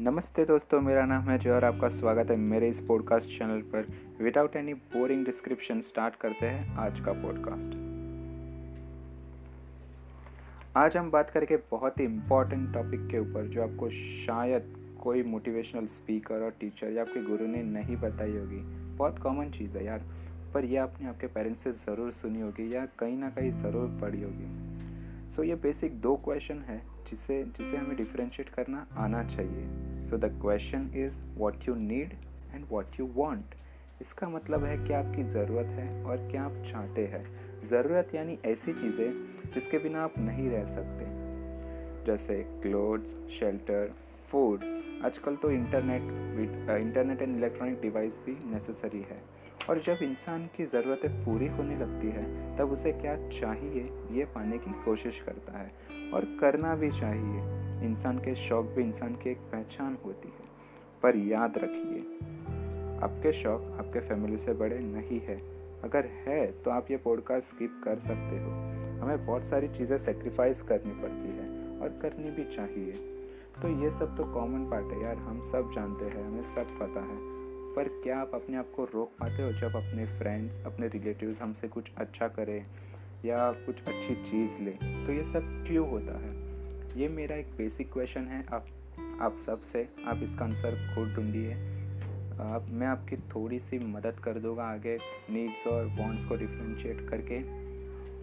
नमस्ते दोस्तों मेरा नाम है जो और आपका स्वागत है मेरे इस पॉडकास्ट चैनल पर। Without any boring description start करते हैं आज का पॉडकास्ट आज हम बात करेंगे बहुत ही इम्पोर्टेंट टॉपिक के ऊपर जो आपको शायद कोई मोटिवेशनल स्पीकर और टीचर या आपके गुरु ने नहीं बताई होगी। बहुत कॉमन चीज़ है यार पर यह आपने आपके पेरेंट्स से ज़रूर सुनी होगी या कहीं ना कहीं ज़रूर पढ़ी होगी। सो so, ये बेसिक दो क्वेश्चन है जिसे जिसे हमें डिफ्रेंशिएट करना आना चाहिए। So the question is what you need and what you want इसका मतलब है क्या आपकी ज़रूरत है और क्या आप चाहते हैं। ज़रूरत यानी ऐसी चीज़ें जिसके बिना आप नहीं रह सकते। जैसे क्लोथ्स शेल्टर फ़ूड आजकल तो internet internet and electronic device भी नेसेसरी है। और जब इंसान की ज़रूरतें पूरी होने लगती है, तब उसे क्या चाहिए ये पाने की कोशिश करता है। और करना भी चाहिए। इंसान के शौक भी इंसान की एक पहचान होती है। पर याद रखिए, आपके शौक आपके फैमिली से बड़े नहीं है। अगर है तो आप ये पॉडकास्ट स्किप कर सकते हो। हमें बहुत सारी चीज़ें सेक्रीफाइस करनी पड़ती है और करनी भी चाहिए। तो ये सब तो कॉमन पार्ट है यार, हम सब जानते हैं, हमें सब पता है। पर क्या आप अपने आप को रोक पाते हो जब अपने फ्रेंड्स अपने रिलेटिव्स हमसे कुछ अच्छा करें या कुछ अच्छी चीज़ लें? तो ये सब क्यों होता है? ये मेरा एक बेसिक क्वेश्चन है। आप आप सबसे आप इसका आंसर खुद ढूंढिए। आप मैं आपकी थोड़ी सी मदद कर दूँगा आगे नीड्स और बॉन्ड्स को डिफ्रेंशिएट करके।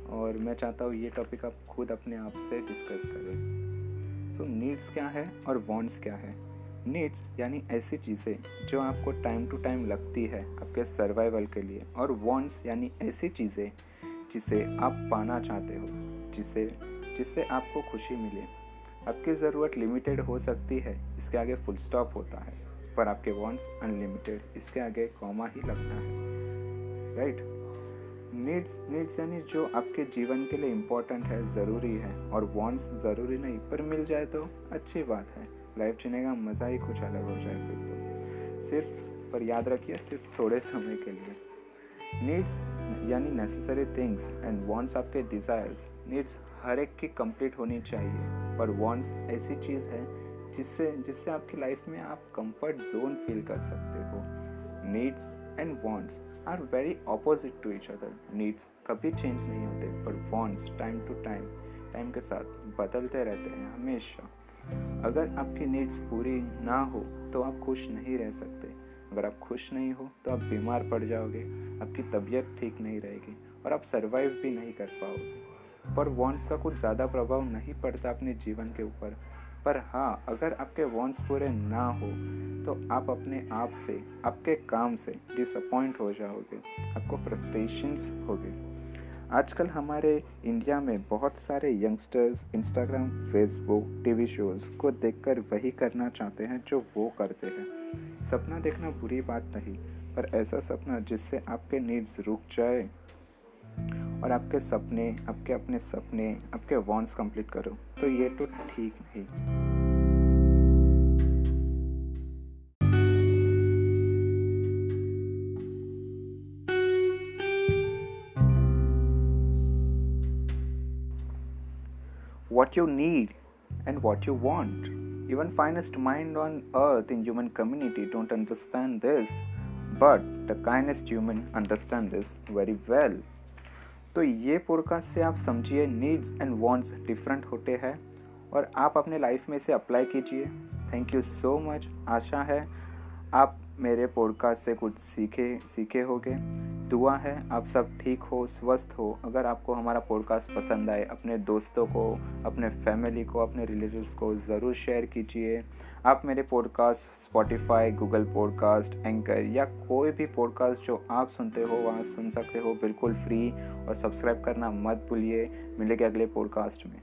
और मैं चाहता हूँ ये टॉपिक आप खुद अपने आप से डिस्कस करें। सो so, नीड्स क्या है और बॉन्ड्स क्या है? नीड्स यानी ऐसी चीज़ें जो आपको टाइम टू टाइम लगती है आपके सर्वाइवल के लिए और वॉन्ट्स यानी ऐसी चीज़ें, जिसे आप पाना चाहते हो, जिसे, जिससे आपको खुशी मिले। आपकी ज़रूरत लिमिटेड हो सकती है, इसके आगे फुल स्टॉप होता है, पर आपके वॉन्ट्स अनलिमिटेड इसके आगे कॉमा ही लगता है। राइट नीड्स नीड्स यानी जो आपके जीवन के लिए इम्पोर्टेंट है, ज़रूरी है, और वॉन्ट्स ज़रूरी नहीं, पर मिल जाए तो अच्छी बात है। लाइफ जीने का मज़ा ही कुछ अलग हो जाए फिर तो। सिर्फ़, पर याद रखिए, सिर्फ़ थोड़े समय के लिए। नीड्स यानी नेसेसरी थिंग्स एंड वांट्स आपके डिज़ायर्स नीड्स हर एक की कंप्लीट होनी चाहिए। पर वांट्स ऐसी चीज़ है जिससे जिससे आपकी लाइफ में आप कंफर्ट जोन फील कर सकते हो। Needs and wants are very opposite to each other needs कभी चेंज नहीं होते, पर wants time to time time के साथ बदलते रहते हैं हमेशा। अगर आपकी नीड्स पूरी ना हो तो आप खुश नहीं रह सकते। अगर आप खुश नहीं हो तो आप बीमार पड़ जाओगे, आपकी तबीयत ठीक नहीं रहेगी और आप सर्वाइव भी नहीं कर पाओगे। पर वॉन्ट्स का कुछ ज़्यादा प्रभाव नहीं पड़ता अपने जीवन के ऊपर। पर हाँ अगर आपके वॉन्ट्स पूरे ना हो तो आप अपने आप से, आपके काम से डिसअपॉइंट हो जाओगे, आपको फ्रस्ट्रेशंस होगे। आजकल हमारे इंडिया में बहुत सारे youngsters Instagram Facebook TV shows को देखकर वही करना चाहते हैं जो वो करते हैं। सपना देखना बुरी बात नहीं, पर ऐसा सपना जिससे आपके नीड्स रुक जाए और आपके सपने, आपके अपने सपने, आपके वॉन्ट्स कंप्लीट करो तो ये तो ठीक नहीं। What you need and what you want. Even finest mind on earth in human community don't understand this, but the kindest human understand this very well. तो ये पॉडकास्ट से आप समझिए नीड्स एंड वांट्स डिफरेंट होते हैं और आप अपने लाइफ में इसे अप्लाई कीजिए थैंक यू सो मच आशा है आप मेरे पॉडकास्ट से कुछ सीखे सीखे होगे। दुआ है, आप सब ठीक हो, स्वस्थ हो। अगर आपको हमारा पॉडकास्ट पसंद आए, अपने दोस्तों को, अपने फैमिली को, अपने रिलेटिव्स को ज़रूर शेयर कीजिए। आप मेरे podcast Spotify Google podcast anchor या कोई भी पॉडकास्ट जो आप सुनते हो, वहाँ सुन सकते हो, बिल्कुल फ्री और सब्सक्राइब करना मत भूलिए। मिलेंगे अगले पॉडकास्ट में।